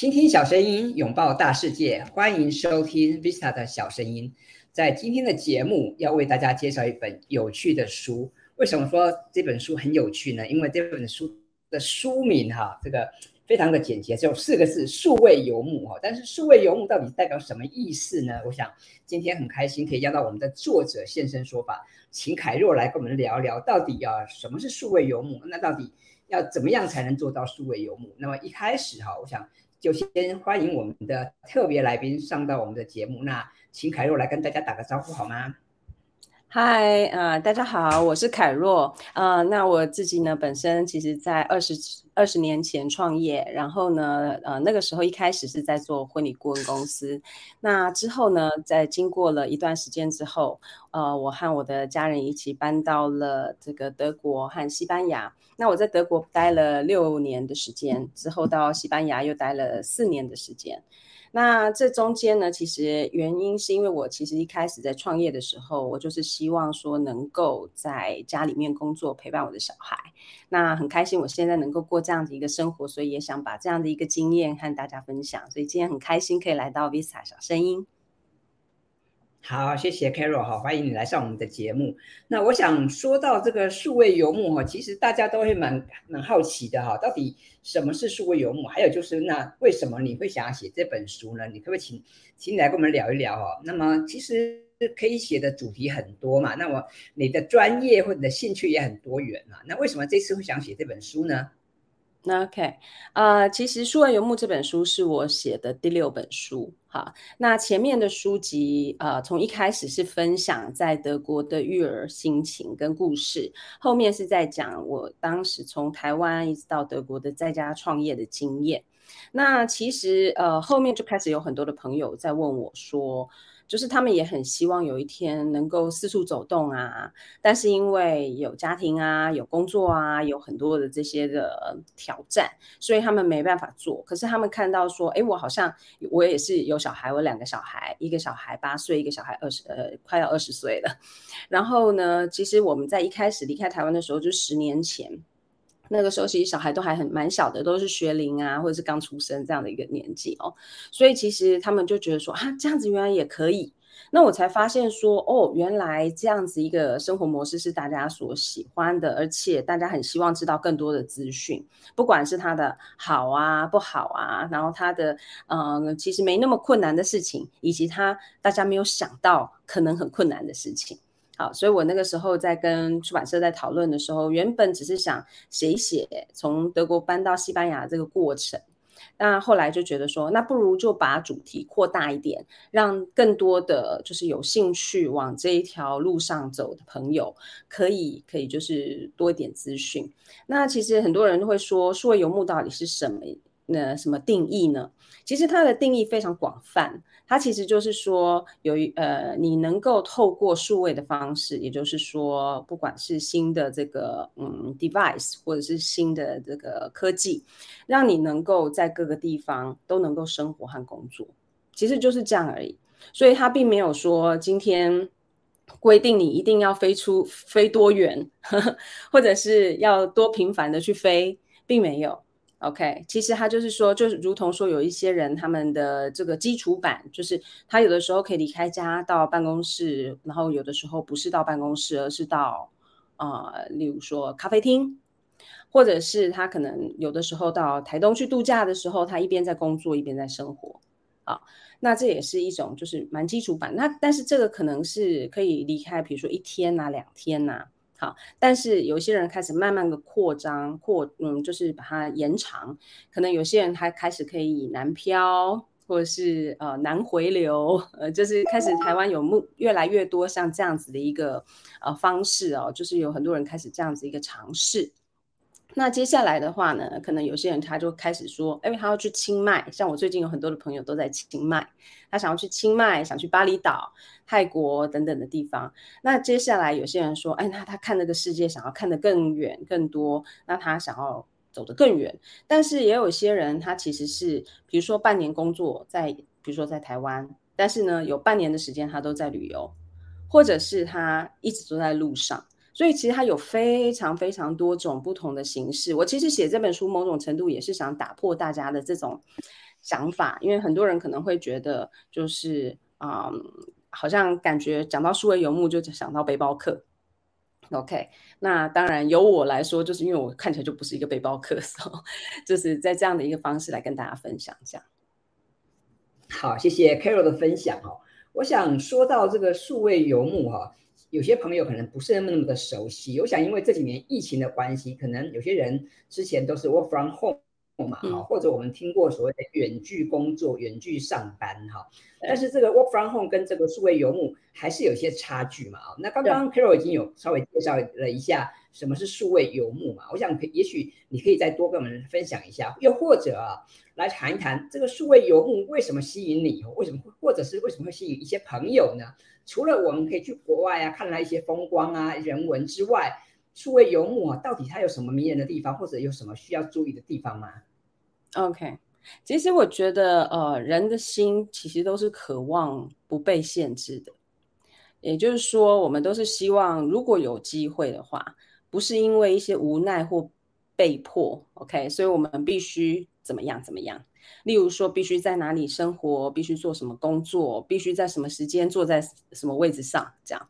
倾听小声音，拥抱大世界，欢迎收听 Vista 的小声音。在今天的节目，要为大家介绍一本有趣的书。为什么说这本书很有趣呢？因为这本书的书名哈，这个非常的简洁，只有四个字：数位游牧哈。但是数位游牧到底代表什么意思呢？我想今天很开心可以邀到我们的作者现身说法，请凯若来跟我们聊聊，到底啊什么是数位游牧？那到底要怎么样才能做到数位游牧？那么一开始哈，我想。就先欢迎我们的特别来宾上到我们的节目，那请凯若来跟大家打个招呼好吗？嗨，呃，大家好，我是凯若，呃，那我自己呢，本身其实在二十二十年前创业，然后呢，呃，那个时候一开始是在做婚礼顾问公司，那之后呢，在经过了一段时间之后，呃，我和我的家人一起搬到了这个德国和西班牙，那我在德国待了六年的时间，之后到西班牙又待了四年的时间。那这中间呢，其实原因是因为我其实一开始在创业的时候，我就是希望说能够在家里面工作，陪伴我的小孩。那很开心，我现在能够过这样的一个生活，所以也想把这样的一个经验和大家分享。所以今天很开心可以来到 Visa 小声音。好，谢谢 Carol 哈，欢迎你来上我们的节目。那我想说到这个数位游牧哈，其实大家都会蛮蛮好奇的哈，到底什么是数位游牧？还有就是那为什么你会想要写这本书呢？你可不可以请请你来跟我们聊一聊哈？那么其实可以写的主题很多嘛，那么你的专业或者你的兴趣也很多元嘛，那为什么这次会想写这本书呢？那 OK，呃，其实《数位游牧》这本书是我写的第六本书，哈。那前面的书籍，呃，从一开始是分享在德国的育儿心情跟故事，后面是在讲我当时从台湾一直到德国的在家创业的经验。那其实，呃，后面就开始有很多的朋友在问我说。就是他们也很希望有一天能够四处走动啊，但是因为有家庭啊、有工作啊、有很多的这些的挑战，所以他们没办法做。可是他们看到说，哎，我好像我也是有小孩，我两个小孩，一个小孩八岁，一个小孩二十呃快要二十岁了。然后呢，其实我们在一开始离开台湾的时候，就十年前。那个时候其实小孩都还很蛮小的，都是学龄啊，或者是刚出生这样的一个年纪哦，所以其实他们就觉得说啊，这样子原来也可以。那我才发现说，哦，原来这样子一个生活模式是大家所喜欢的，而且大家很希望知道更多的资讯，不管是他的好啊、不好啊，然后他的嗯、呃，其实没那么困难的事情，以及他大家没有想到可能很困难的事情。好，所以我那个时候在跟出版社在讨论的时候，原本只是想写一写从德国搬到西班牙这个过程，那后来就觉得说，那不如就把主题扩大一点，让更多的就是有兴趣往这一条路上走的朋友，可以可以就是多一点资讯。那其实很多人都会说，数位游牧到底是什么？那什么定义呢？其实它的定义非常广泛，它其实就是说，有一呃，你能够透过数位的方式，也就是说，不管是新的这个嗯 device，或者是新的这个科技，让你能够在各个地方都能够生活和工作，其实就是这样而已。所以它并没有说今天规定你一定要飞出飞多远，或者是要多频繁的去飞，并没有。OK，其实他就是说，就是如同说，有一些人他们的这个基础版，就是他有的时候可以离开家到办公室，然后有的时候不是到办公室，而是到啊、例如说咖啡厅，或者是他可能有的时候到台东去度假的时候，他一边在工作一边在生活啊，那这也是一种就是蛮基础版。那但是这个可能是可以离开，比如说一天呐、两天呐、好，但是有些人开始慢慢的扩张扩，嗯，就是把它延长。可能有些人还开始可以南漂，或者是呃南回流，呃，就是开始台湾有目越来越多像这样子的一个呃方式哦，就是有很多人开始这样子一个尝试。那接下来的话呢，可能有些人他就开始说，因为他要去清迈，像我最近有很多的朋友都在清迈，他想要去清迈，想去巴厘岛、泰国等等的地方。那接下来有些人说，哎，那他看那个世界，想要看得更远、更多，那他想要走得更远。但是也有些人，他其实是，比如说半年工作在，比如说在台湾，但是呢，有半年的时间他都在旅游，或者是他一直都在路上。所以其实它有非常非常多种不同的形式。我其实写这本书，某种程度也是想打破大家的这种想法，因为很多人可能会觉得就是啊、嗯，好像感觉讲到数位游牧就想到背包客。OK，那当然由我来说，就是因为我看起来就不是一个背包客，所以 就是在这样的一个方式来跟大家分享这样。好，谢谢 Carol 的分享哦。我想说到这个数位游牧哈，有些朋友可能不是那么那么的熟悉。我想因为这几年疫情的关系，可能有些人之前都是 work from home。嘛，哈，或者我们听过所谓的远距工作、远距上班，哈，但是这个 work from home 跟这个数位游牧还是有些差距嘛，啊，那刚刚 Carol 已经有稍微介绍了一下什么是数位游牧嘛，我想可也许你可以再多跟我们分享一下，又或者啊，来谈一谈这个数位游牧为什么吸引你，为什么或者是为什么会吸引一些朋友呢？除了我们可以去国外啊，看来一些风光啊、人文之外，数位游牧啊，到底它有什么迷人的地方，或者有什么需要注意的地方吗？OK，其实我觉得，呃，人的心其实都是渴望不被限制的，也就是说，我们都是希望，如果有机会的话，不是因为一些无奈或被迫，OK，所以我们必须怎么样怎么样。例如说，必须在哪里生活，必须做什么工作，必须在什么时间坐在什么位置上，这样。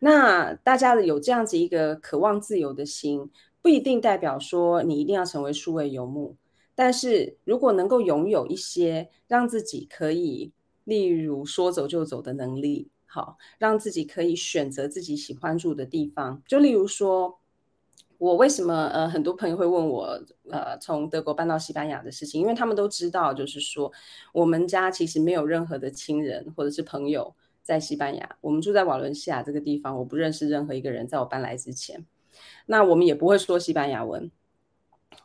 那大家有这样子一个渴望自由的心，不一定代表说你一定要成为数位游牧。但是如果能够拥有一些让自己可以，例如说走就走的能力，好，让自己可以选择自己喜欢住的地方。就例如说，我为什么呃很多朋友会问我呃从德国搬到西班牙的事情，因为他们都知道，就是说我们家其实没有任何的亲人或者是朋友在西班牙，我们住在瓦伦西亚这个地方，我不认识任何一个人，在我搬来之前，那我们也不会说西班牙文。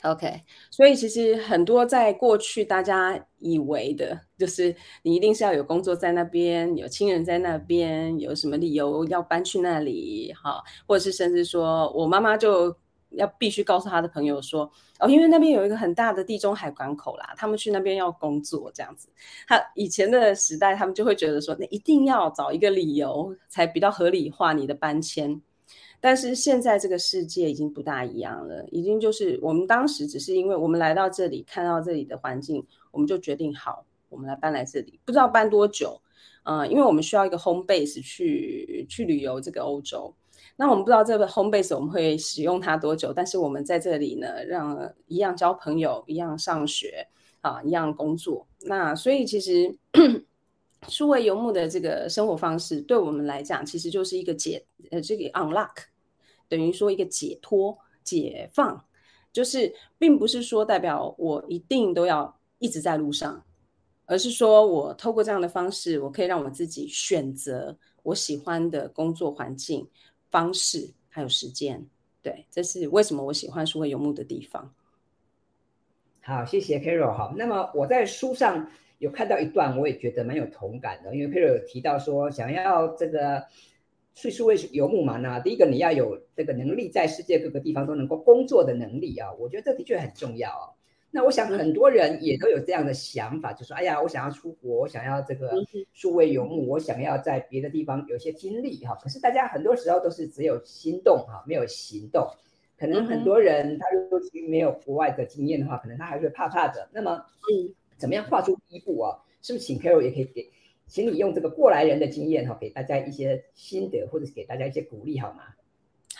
OK，所以其实很多在过去大家以为的，就是你一定是要有工作在那边，有亲人在那边，有什么理由要搬去那里，哈，或者是甚至说我妈妈就要必须告诉他的朋友说，哦，因为那边有一个很大的地中海港口啦，他们去那边要工作这样子。他以前的时代，他们就会觉得说，那一定要找一个理由才比较合理化你的搬迁。但是现在这个世界已经不大一样了，已经就是我们当时只是因为我们来到这里，看到这里的环境，我们就决定好，我们来搬来这里，不知道搬多久，嗯、呃，因为我们需要一个 home base 去去旅游这个欧洲，那我们不知道这个 home base 我们会使用它多久，但是我们在这里呢，让一样交朋友，一样上学，啊，一样工作，那所以其实 数位游牧的这个生活方式，对我们来讲，其实就是一个解呃这个 unlock。等于说一个解脱、解放，就是并不是说代表我一定都要一直在路上，而是说我透过这样的方式，我可以让我自己选择我喜欢的工作环境、方式还有时间。对，这是为什么我喜欢数位游牧的地方。好，谢谢 Carol。好，那么我在书上有看到一段，我也觉得蛮有同感的，因为 Carol 有提到说想要这个。去数位游牧嘛，那第一个你要有这个能力，在世界各个地方都能够工作的能力啊，我觉得这的确很重要。那我想很多人也都有这样的想法，就说：哎呀，我想要出国，我想要这个数位游牧，我想要在别的地方有一些经历哈。可是大家很多时候都是只有心动哈，没有行动。可能很多人他如果没有国外的经验的话，可能他还会怕怕的。那么，嗯，怎么样跨出第一步啊？是不是请 Carol 也可以给？请你用这个过来人的经验哈，给大家一些心得，或者是给大家一些鼓励，好吗？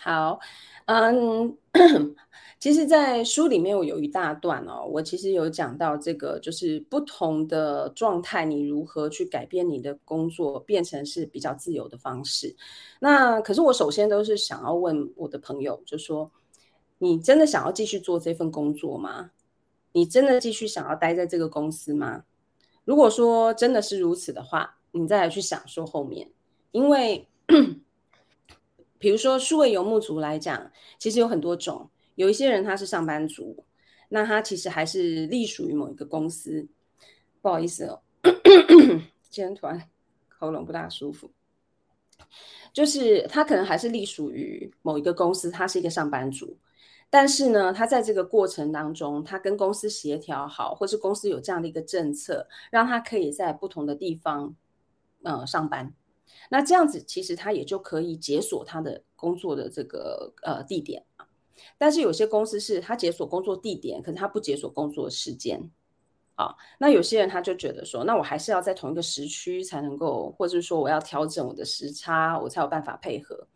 好，嗯，其实，在书里面我有一大段哦，我其实有讲到这个，就是不同的状态，你如何去改变你的工作，变成是比较自由的方式。那可是我首先都是想要问我的朋友，就说，你真的想要继续做这份工作吗？你真的继续想要待在这个公司吗？如果说真的是如此的话，你再来去想说后面，因为比如说数位游牧族来讲，其实有很多种，有一些人他是上班族，那他其实还是隶属于某一个公司。不好意思哦，今天突然喉咙不大舒服，就是他可能还是隶属于某一个公司，他是一个上班族。但是呢，他在这个过程当中，他跟公司协调好，或是公司有这样的一个政策，让他可以在不同的地方，呃，上班。那这样子其实他也就可以解锁他的工作的这个呃地点。但是有些公司是他解锁工作地点，可是他不解锁工作时间。啊，那有些人他就觉得说，那我还是要在同一个时区才能够，或者是说我要调整我的时差，我才有办法配合。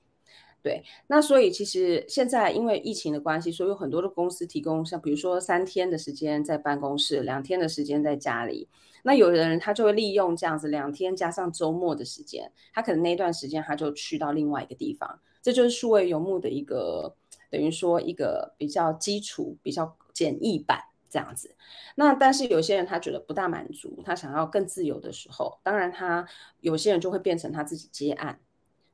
对，那所以其实现在因为疫情的关系，所以有很多的公司提供像比如说三天的时间在办公室，两天的时间在家里。那有的人他就会利用这样子两天加上周末的时间，他可能那段时间他就去到另外一个地方，这就是数位游牧的一个等于说一个比较基础、比较简易版。这样子，那但是有些人他觉得不大满足，他想要更自由的时候，当然他有些人就会变成他自己接案。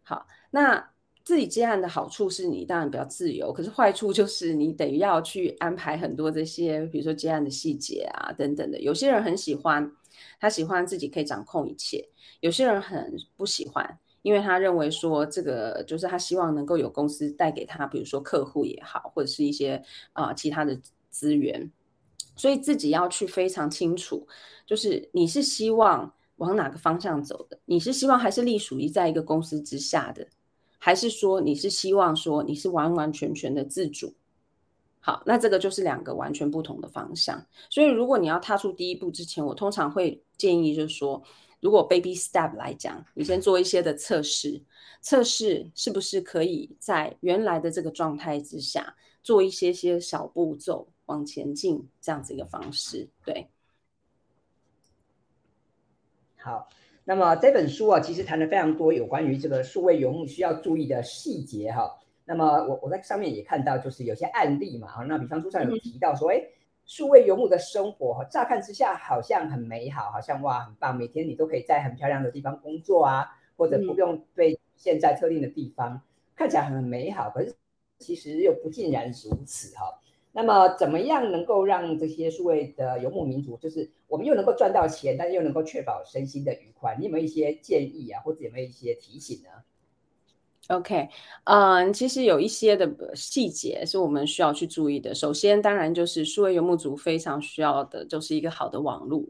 好，那自己接案的好处是你当然比较自由，可是坏处就是你得要去安排很多这些，比如说接案的细节啊等等的。有些人很喜欢，他喜欢自己可以掌控一切；有些人很不喜欢，因为他认为说这个就是他希望能够有公司带给他，比如说客户也好，或者是一些啊、其他的资源。所以自己要去非常清楚，就是你是希望往哪个方向走的？你是希望还是隶属于在一个公司之下的，还是说你是希望说你是完完全全的自主？好，那这个就是两个完全不同的方向。所以如果你要踏出第一步之前，我通常会建议就是说，如果 baby step 来讲，你先做一些的测试，测试是不是可以在原来的这个状态之下做一些些小步骤。往前进这样子一个方式，对。好，那么这本书啊，其实谈了非常多有关于这个数位游牧需要注意的细节哈。那么我我在上面也看到，就是有些案例嘛，哈。那比方书上有提到说，哎、嗯，数位游牧的生活哈，乍看之下好像很美好，好像哇很棒，每天你都可以在很漂亮的地方工作啊，或者不用被限在特定的地方，嗯、看起来很美好，可是其实又不尽然如此哈。那么，怎么样能够让这些数位的游牧民族，就是我们又能够赚到钱，但是又能够确保身心的愉快？你有没有一些建议啊，或者有没有一些提醒呢？OK，嗯，其实有一些的细节是我们需要去注意的。首先，当然就是数位游牧族非常需要的，就是一个好的网络。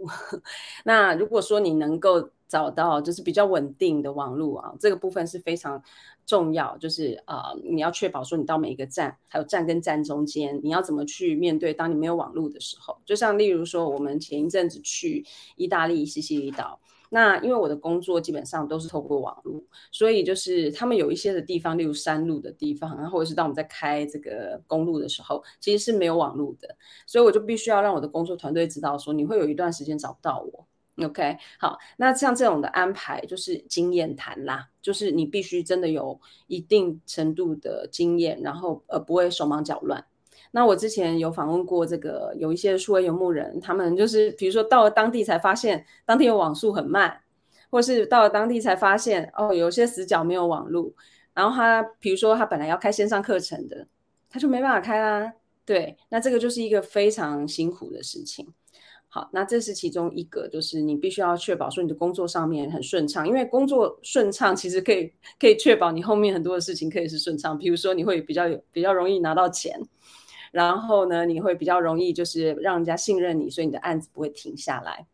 那如果说你能够找到就是比较稳定的网络啊，这个部分是非常重要。就是啊、呃，你要确保说你到每一个站，还有站跟站中间，你要怎么去面对当你没有网络的时候。就像例如说，我们前一阵子去意大利西西里岛，那因为我的工作基本上都是透过网络，所以就是他们有一些的地方，例如山路的地方，然后或者是当我们在开这个公路的时候，其实是没有网络的，所以我就必须要让我的工作团队知道说，你会有一段时间找不到我。OK，好，那像这种的安排就是经验谈啦，就是你必须真的有一定程度的经验，然后呃不会手忙脚乱。那我之前有访问过这个有一些数位游牧人，他们就是比如说到了当地才发现当地的网速很慢，或是到了当地才发现哦有些死角没有网路，然后他比如说他本来要开线上课程的，他就没办法开啦。对，那这个就是一个非常辛苦的事情。好，那这是其中一个，就是你必须要确保说你的工作上面很顺畅，因为工作顺畅其实可以可以确保你后面很多的事情可以是顺畅。比如说你会比较有比较容易拿到钱，然后呢，你会比较容易就是让人家信任你，所以你的案子不会停下来。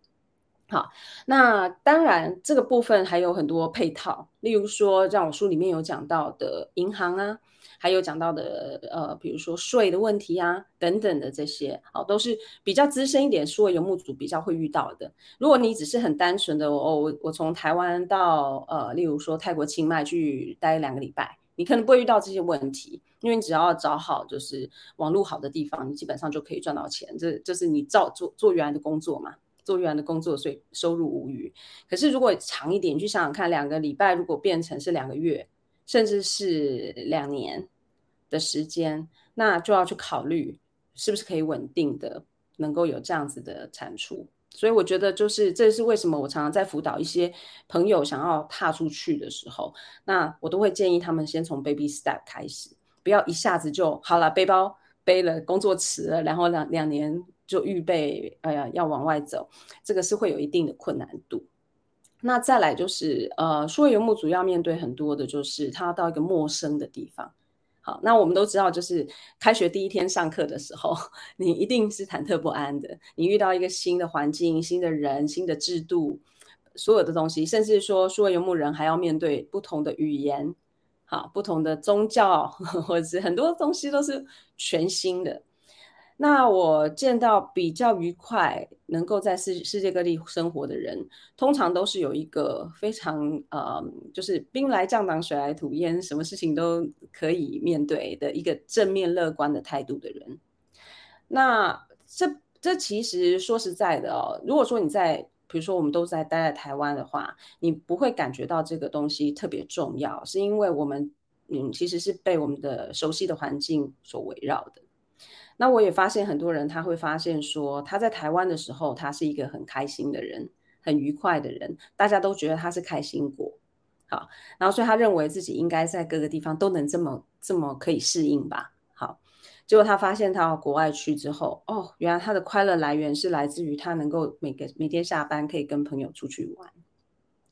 好，那当然这个部分还有很多配套，例如说像我书里面有讲到的银行啊。还有讲到的，呃，比如说税的问题啊，等等的这些，好，都是比较资深一点，数位游牧族比较会遇到的。如果你只是很单纯的，哦，我我从台湾到，呃，例如说泰国清迈去待两个礼拜，你可能不会遇到这些问题，因为你只要找好就是网络好的地方，你基本上就可以赚到钱。这就是你照做做原来的工作嘛，做原来的工作，所以收入无余。可是如果长一点，你去想想看，两个礼拜如果变成是两个月。甚至是两年的时间，那就要去考虑是不是可以稳定的能够有这样子的产出。所以我觉得，就是这是为什么我常常在辅导一些朋友想要踏出去的时候，那我都会建议他们先从 baby step 开始，不要一下子就好了，背包背了，工作辞了，然后两两年就预备，哎呀，要往外走，这个是会有一定的困难度。那再来就是，呃，数位游牧主要面对很多的就是他到一个陌生的地方。好，那我们都知道，就是开学第一天上课的时候，你一定是忐忑不安的。你遇到一个新的环境、新的人、新的制度，所有的东西，甚至说数位游牧人还要面对不同的语言，好，不同的宗教，或者是很多东西都是全新的。那我见到比较愉快，能够在世世界各地生活的人，通常都是有一个非常呃，就是兵来将挡，水来土掩，什么事情都可以面对的一个正面乐观的态度的人。那这这其实说实在的哦，如果说你在，比如说我们都在待在台湾的话，你不会感觉到这个东西特别重要，是因为我们嗯，其实是被我们的熟悉的环境所围绕的。那我也发现很多人，他会发现说，他在台湾的时候，他是一个很开心的人，很愉快的人，大家都觉得他是开心果。好，然后所以他认为自己应该在各个地方都能这么这么可以适应吧。好，结果他发现他到国外去之后，哦，原来他的快乐来源是来自于他能够每个每天下班可以跟朋友出去玩。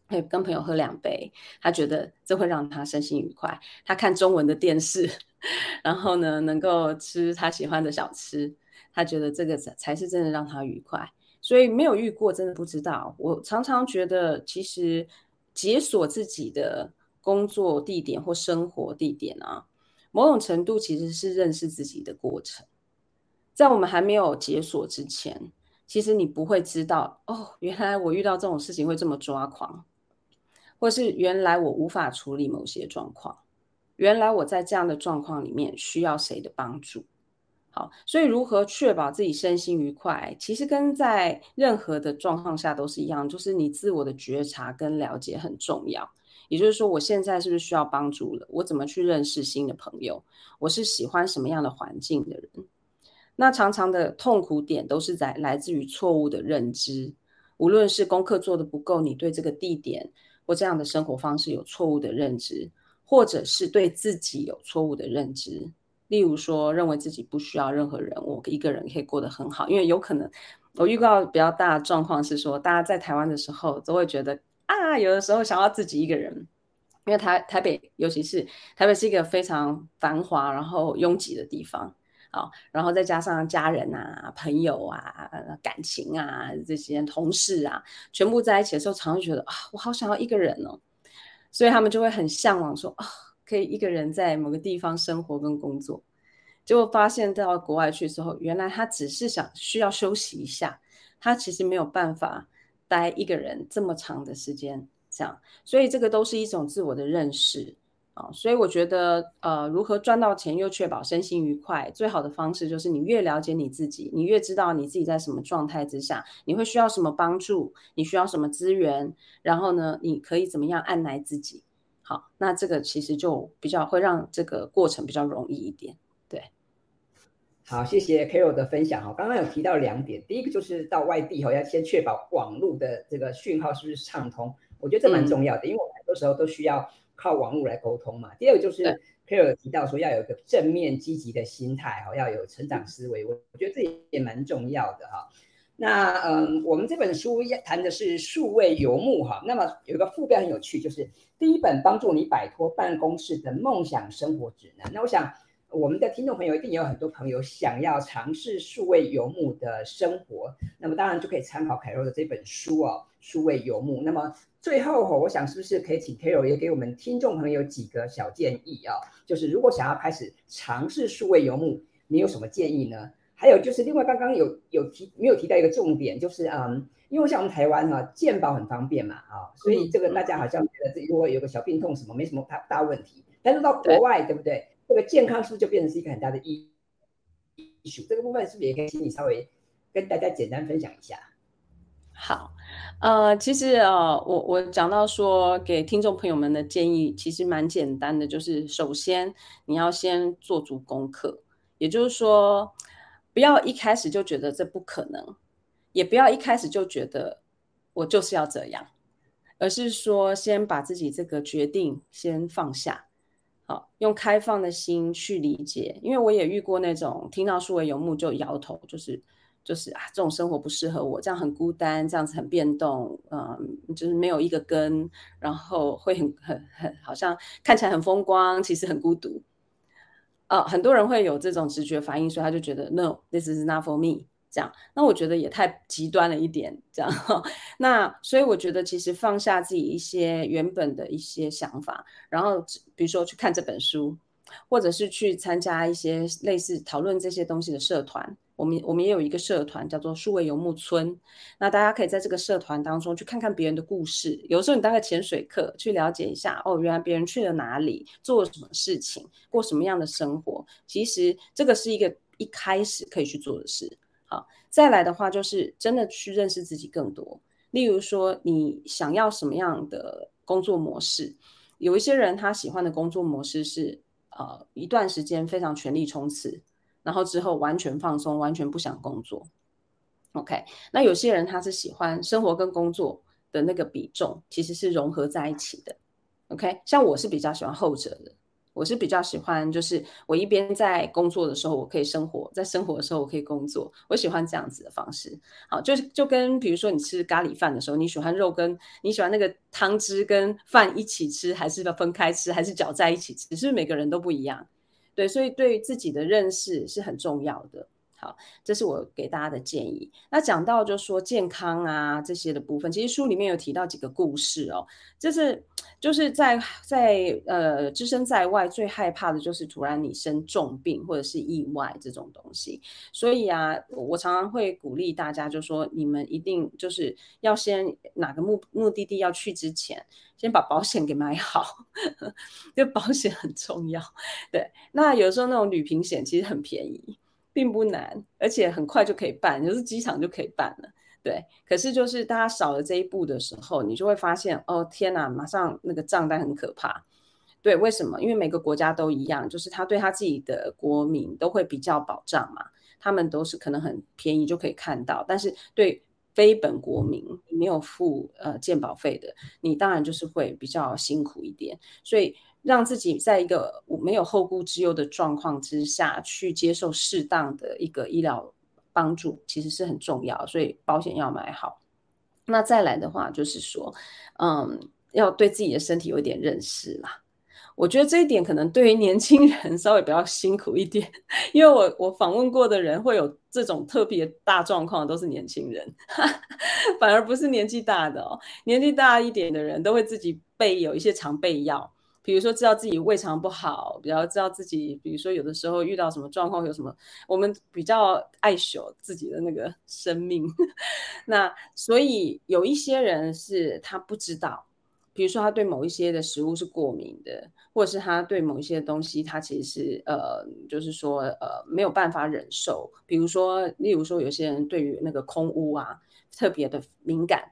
会跟朋友喝两杯，他觉得这会让他身心愉快。他看中文的电视，然后呢，能够吃他喜欢的小吃，他觉得这个才才是真的让他愉快。所以没有遇过，真的不知道。我常常觉得，其实解锁自己的工作地点或生活地点啊，某种程度其实是认识自己的过程。在我们还没有解锁之前，其实你不会知道哦，原来我遇到这种事情会这么抓狂。或是原来我无法处理某些状况，原来我在这样的状况里面需要谁的帮助？好，所以如何确保自己身心愉快，其实跟在任何的状况下都是一样，就是你自我的觉察跟了解很重要。也就是说，我现在是不是需要帮助了？我怎么去认识新的朋友？我是喜欢什么样的环境的人？那常常的痛苦点都是在来自于错误的认知，无论是功课做得不够，你对这个地点。或这样的生活方式有错误的认知，或者是对自己有错误的认知。例如说，认为自己不需要任何人，我一个人可以过得很好。因为有可能，我预告比较大的状况是说，大家在台湾的时候都会觉得啊，有的时候想要自己一个人，因为台台北，尤其是台北是一个非常繁华然后拥挤的地方。好，然后再加上家人啊、朋友啊、感情啊这些同事啊，全部在一起的时候，常常觉得啊，我好想要一个人哦，所以他们就会很向往说啊，可以一个人在某个地方生活跟工作。结果发现到国外去之后，原来他只是想需要休息一下，他其实没有办法待一个人这么长的时间，这样，所以这个都是一种自我的认识。啊，所以我觉得，呃，如何赚到钱又确保身心愉快，最好的方式就是你越了解你自己，你越知道你自己在什么状态之下，你会需要什么帮助，你需要什么资源，然后呢，你可以怎么样按捺自己。好，那这个其实就比较会让这个过程比较容易一点。对，好，谢谢 Carol 的分享哈。刚刚有提到两点，第一个就是到外地哈，要先确保网络的这个讯号是不是畅通，我觉得这蛮重要的，嗯、因为我们很多时候都需要。靠网络来沟通嘛。第二个就是佩尔提到说要有一个正面积极的心态哈，要有成长思维，我我觉得这也蛮重要的哈。那嗯，我们这本书谈的是数位游牧哈。那么有一个副标很有趣，就是第一本帮助你摆脱办公室的梦想生活指南。那我想我们的听众朋友一定有很多朋友想要尝试数位游牧的生活，那么当然就可以参考凯罗的这本书哦，数位游牧。那么最后哈，我想是不是可以请 Carol 也给我们听众朋友几个小建议啊？就是如果想要开始尝试数位游牧，你有什么建议呢？还有就是另外刚刚有有提没有提到一个重点，就是嗯，因为像我们台湾哈、啊，健保很方便嘛啊，所以这个大家好像觉得如果有个小病痛什么没什么大大问题，但是到国外对，对不对？这个健康是不是就变成是一个很大的 issue？这个部分是不是也可以请你稍微跟大家简单分享一下？好。呃，其实呃，我我讲到说给听众朋友们的建议，其实蛮简单的，就是首先你要先做足功课，也就是说，不要一开始就觉得这不可能，也不要一开始就觉得我就是要这样，而是说先把自己这个决定先放下，好，用开放的心去理解，因为我也遇过那种听到数位游牧就摇头，就是。就是啊，这种生活不适合我，这样很孤单，这样子很变动，嗯，就是没有一个根，然后会很很很，好像看起来很风光，其实很孤独。啊，很多人会有这种直觉反应，所以他就觉得 No，this is not for me。这样，那我觉得也太极端了一点。这样，那所以我觉得其实放下自己一些原本的一些想法，然后比如说去看这本书，或者是去参加一些类似讨论这些东西的社团。我们我们也有一个社团叫做数位游牧村，那大家可以在这个社团当中去看看别人的故事。有时候你当个潜水客去了解一下，哦，原来别人去了哪里，做了什么事情，过什么样的生活。其实这个是一个一开始可以去做的事。好，再来的话就是真的去认识自己更多。例如说，你想要什么样的工作模式？有一些人他喜欢的工作模式是，呃，一段时间非常全力冲刺。然后之后完全放松，完全不想工作。OK，那有些人他是喜欢生活跟工作的那个比重其实是融合在一起的。OK，像我是比较喜欢后者的，我是比较喜欢就是我一边在工作的时候我可以生活，在生活的时候我可以工作，我喜欢这样子的方式。好，就是就跟比如说你吃咖喱饭的时候，你喜欢肉跟你喜欢那个汤汁跟饭一起吃，还是要分开吃，还是搅在一起吃？是不是每个人都不一样？对，所以对自己的认识是很重要的。好，这是我给大家的建议。那讲到就说健康啊这些的部分，其实书里面有提到几个故事哦。就是就是在在呃，置身在外最害怕的就是突然你生重病或者是意外这种东西。所以啊，我常常会鼓励大家，就说你们一定就是要先哪个目目的地要去之前，先把保险给买好，就保险很重要。对，那有时候那种旅平险其实很便宜。并不难，而且很快就可以办，就是机场就可以办了。对，可是就是大家少了这一步的时候，你就会发现，哦天呐，马上那个账单很可怕。对，为什么？因为每个国家都一样，就是他对他自己的国民都会比较保障嘛，他们都是可能很便宜就可以看到，但是对非本国民没有付呃健保费的，你当然就是会比较辛苦一点，所以。让自己在一个没有后顾之忧的状况之下去接受适当的一个医疗帮助，其实是很重要，所以保险要买好。那再来的话，就是说，嗯，要对自己的身体有一点认识啦。我觉得这一点可能对于年轻人 稍微比较辛苦一点，因为我我访问过的人会有这种特别大状况，都是年轻人，反而不是年纪大的哦。年纪大一点的人都会自己备有一些常备药。比如说，知道自己胃肠不好，比较知道自己，比如说有的时候遇到什么状况，有什么，我们比较爱惜自己的那个生命。那所以有一些人是他不知道，比如说他对某一些的食物是过敏的，或者是他对某一些东西他其实是呃，就是说呃没有办法忍受。比如说，例如说有些人对于那个空污啊特别的敏感。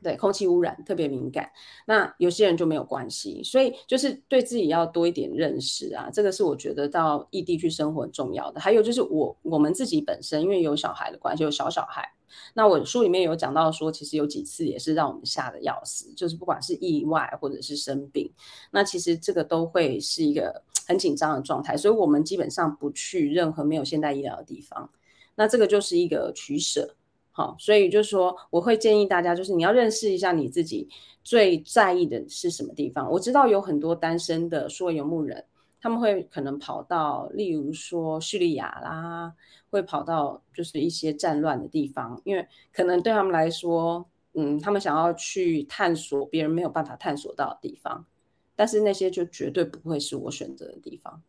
对空气污染特别敏感，那有些人就没有关系，所以就是对自己要多一点认识啊，这个是我觉得到异地去生活很重要的。还有就是我我们自己本身因为有小孩的关系，有小小孩，那我书里面有讲到说，其实有几次也是让我们吓得要死，就是不管是意外或者是生病，那其实这个都会是一个很紧张的状态，所以我们基本上不去任何没有现代医疗的地方，那这个就是一个取舍。好，所以就是说，我会建议大家，就是你要认识一下你自己最在意的是什么地方。我知道有很多单身的说游牧人，他们会可能跑到，例如说叙利亚啦，会跑到就是一些战乱的地方，因为可能对他们来说，嗯，他们想要去探索别人没有办法探索到的地方，但是那些就绝对不会是我选择的地方。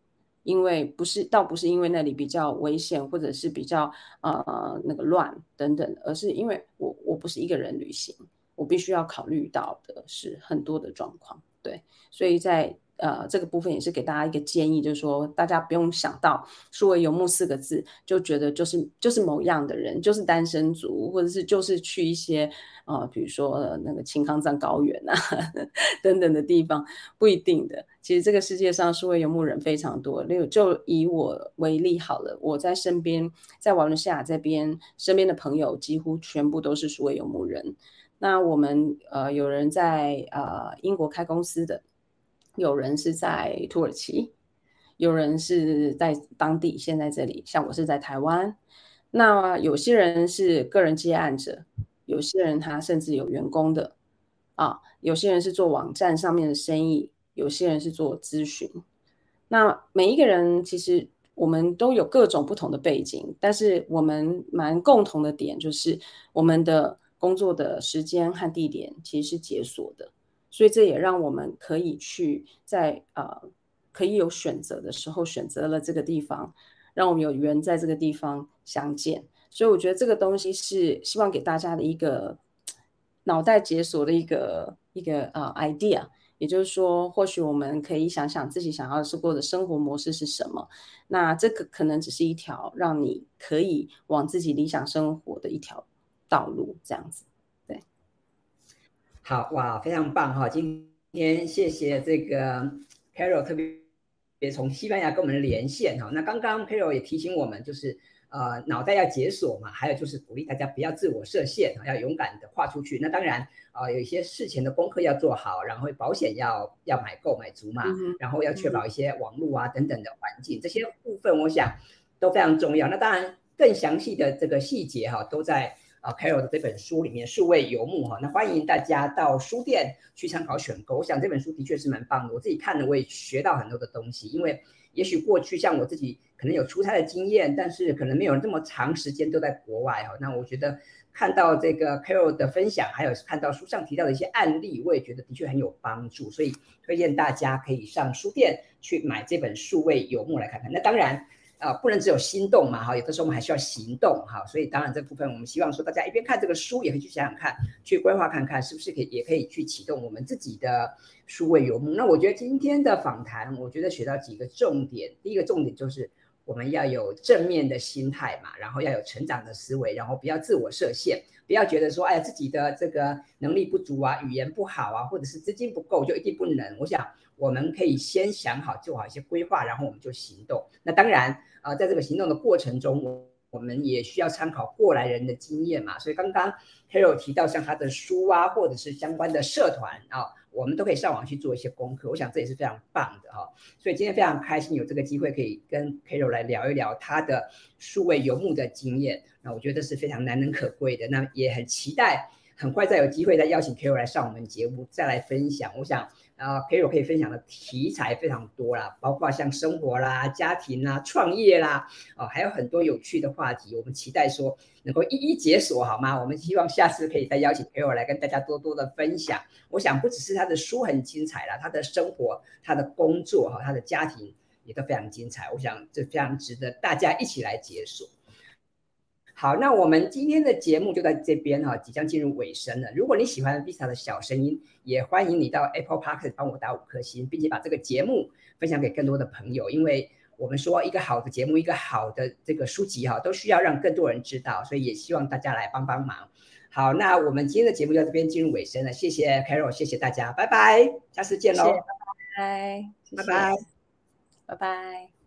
因为不是，倒不是因为那里比较危险，或者是比较呃那个乱等等，而是因为我我不是一个人旅行，我必须要考虑到的是很多的状况，对，所以在。呃，这个部分也是给大家一个建议，就是说大家不用想到“数位游牧”四个字就觉得就是就是某样的人，就是单身族，或者是就是去一些呃，比如说、那个青康藏高原啊 等等的地方，不一定的。其实这个世界上数位游牧人非常多。例如，就以我为例好了，我在身边，在瓦伦西亚这边，身边的朋友几乎全部都是数位游牧人。那我们呃，有人在呃英国开公司的。有人是在土耳其，有人是在当地，现在这里，像我是在台湾。那有些人是个人接案者，有些人他甚至有员工的啊，有些人是做网站上面的生意，有些人是做咨询。那每一个人其实我们都有各种不同的背景，但是我们蛮共同的点就是我们的工作的时间和地点其实是解锁的。所以这也让我们可以去在呃可以有选择的时候选择了这个地方，让我们有缘在这个地方相见。所以我觉得这个东西是希望给大家的一个脑袋解锁的一个一个呃 idea。也就是说，或许我们可以想想自己想要是过的生活模式是什么。那这个可能只是一条让你可以往自己理想生活的一条道路，这样子。对，好哇，非常棒哈！今天谢谢这个 Carol 特别别从西班牙跟我们连线哈。那刚刚 Carol 也提醒我们，就是。呃，脑袋要解锁嘛，还有就是鼓励大家不要自我设限，要勇敢的跨出去。那当然，啊、呃，有一些事前的功课要做好，然后保险要要买够买足嘛，嗯、然后要确保一些网络啊等等的环境，这些部分我想都非常重要。那当然，更详细的这个细节哈，都在啊 Carol 的这本书里面，数位游牧哈。那欢迎大家到书店去参考选购。我想这本书的确是蛮棒的，我自己看了我也学到很多的东西，因为。也许过去像我自己可能有出差的经验，但是可能没有这么长时间都在国外哈。那我觉得看到这个 Carol 的分享，还有看到书上提到的一些案例，我也觉得的确很有帮助，所以推荐大家可以上书店去买这本数位游牧来看看。那当然。啊、不能只有心动嘛，哈，有的时候我们还需要行动，哈，所以当然这部分我们希望说，大家一边看这个书，也可以去想想看，去规划看看，是不是可以，也可以去启动我们自己的数位游牧。那我觉得今天的访谈，我觉得学到几个重点，第一个重点就是我们要有正面的心态嘛，然后要有成长的思维，然后不要自我设限，不要觉得说，哎呀，自己的这个能力不足啊，语言不好啊，或者是资金不够，就一定不能。我想我们可以先想好，做好一些规划，然后我们就行动。那当然。啊，在这个行动的过程中，我们也需要参考过来人的经验嘛。所以刚刚 Carol 提到像他的书啊，或者是相关的社团啊，我们都可以上网去做一些功课。我想这也是非常棒的哈。所以今天非常开心有这个机会可以跟 Carol 来聊一聊他的数位游牧的经验。那我觉得是非常难能可贵的。那也很期待很快再有机会再邀请 Carol 来上我们节目再来分享。我想。啊，Carol 可以分享的题材非常多啦，包括像生活啦、家庭啦、创业啦，哦，还有很多有趣的话题。我们期待说能够一一解锁，好吗？我们希望下次可以再邀请 Carol 来跟大家多多的分享。我想不只是他的书很精彩啦，他的生活、他的工作和、他的家庭也都非常精彩。我想这非常值得大家一起来解锁。好，那我们今天的节目就在这边哈，即将进入尾声了。如果你喜欢 Vista 的小声音，也欢迎你到 Apple Podcast 帮我打五颗星，并且把这个节目分享给更多的朋友。因为我们说一个好的节目，一个好的这个书籍哈，都需要让更多人知道，所以也希望大家来帮帮忙。好，那我们今天的节目就在这边进入尾声了。谢谢 Carol，谢谢大家，拜拜，下次见喽，拜拜，拜拜，拜拜。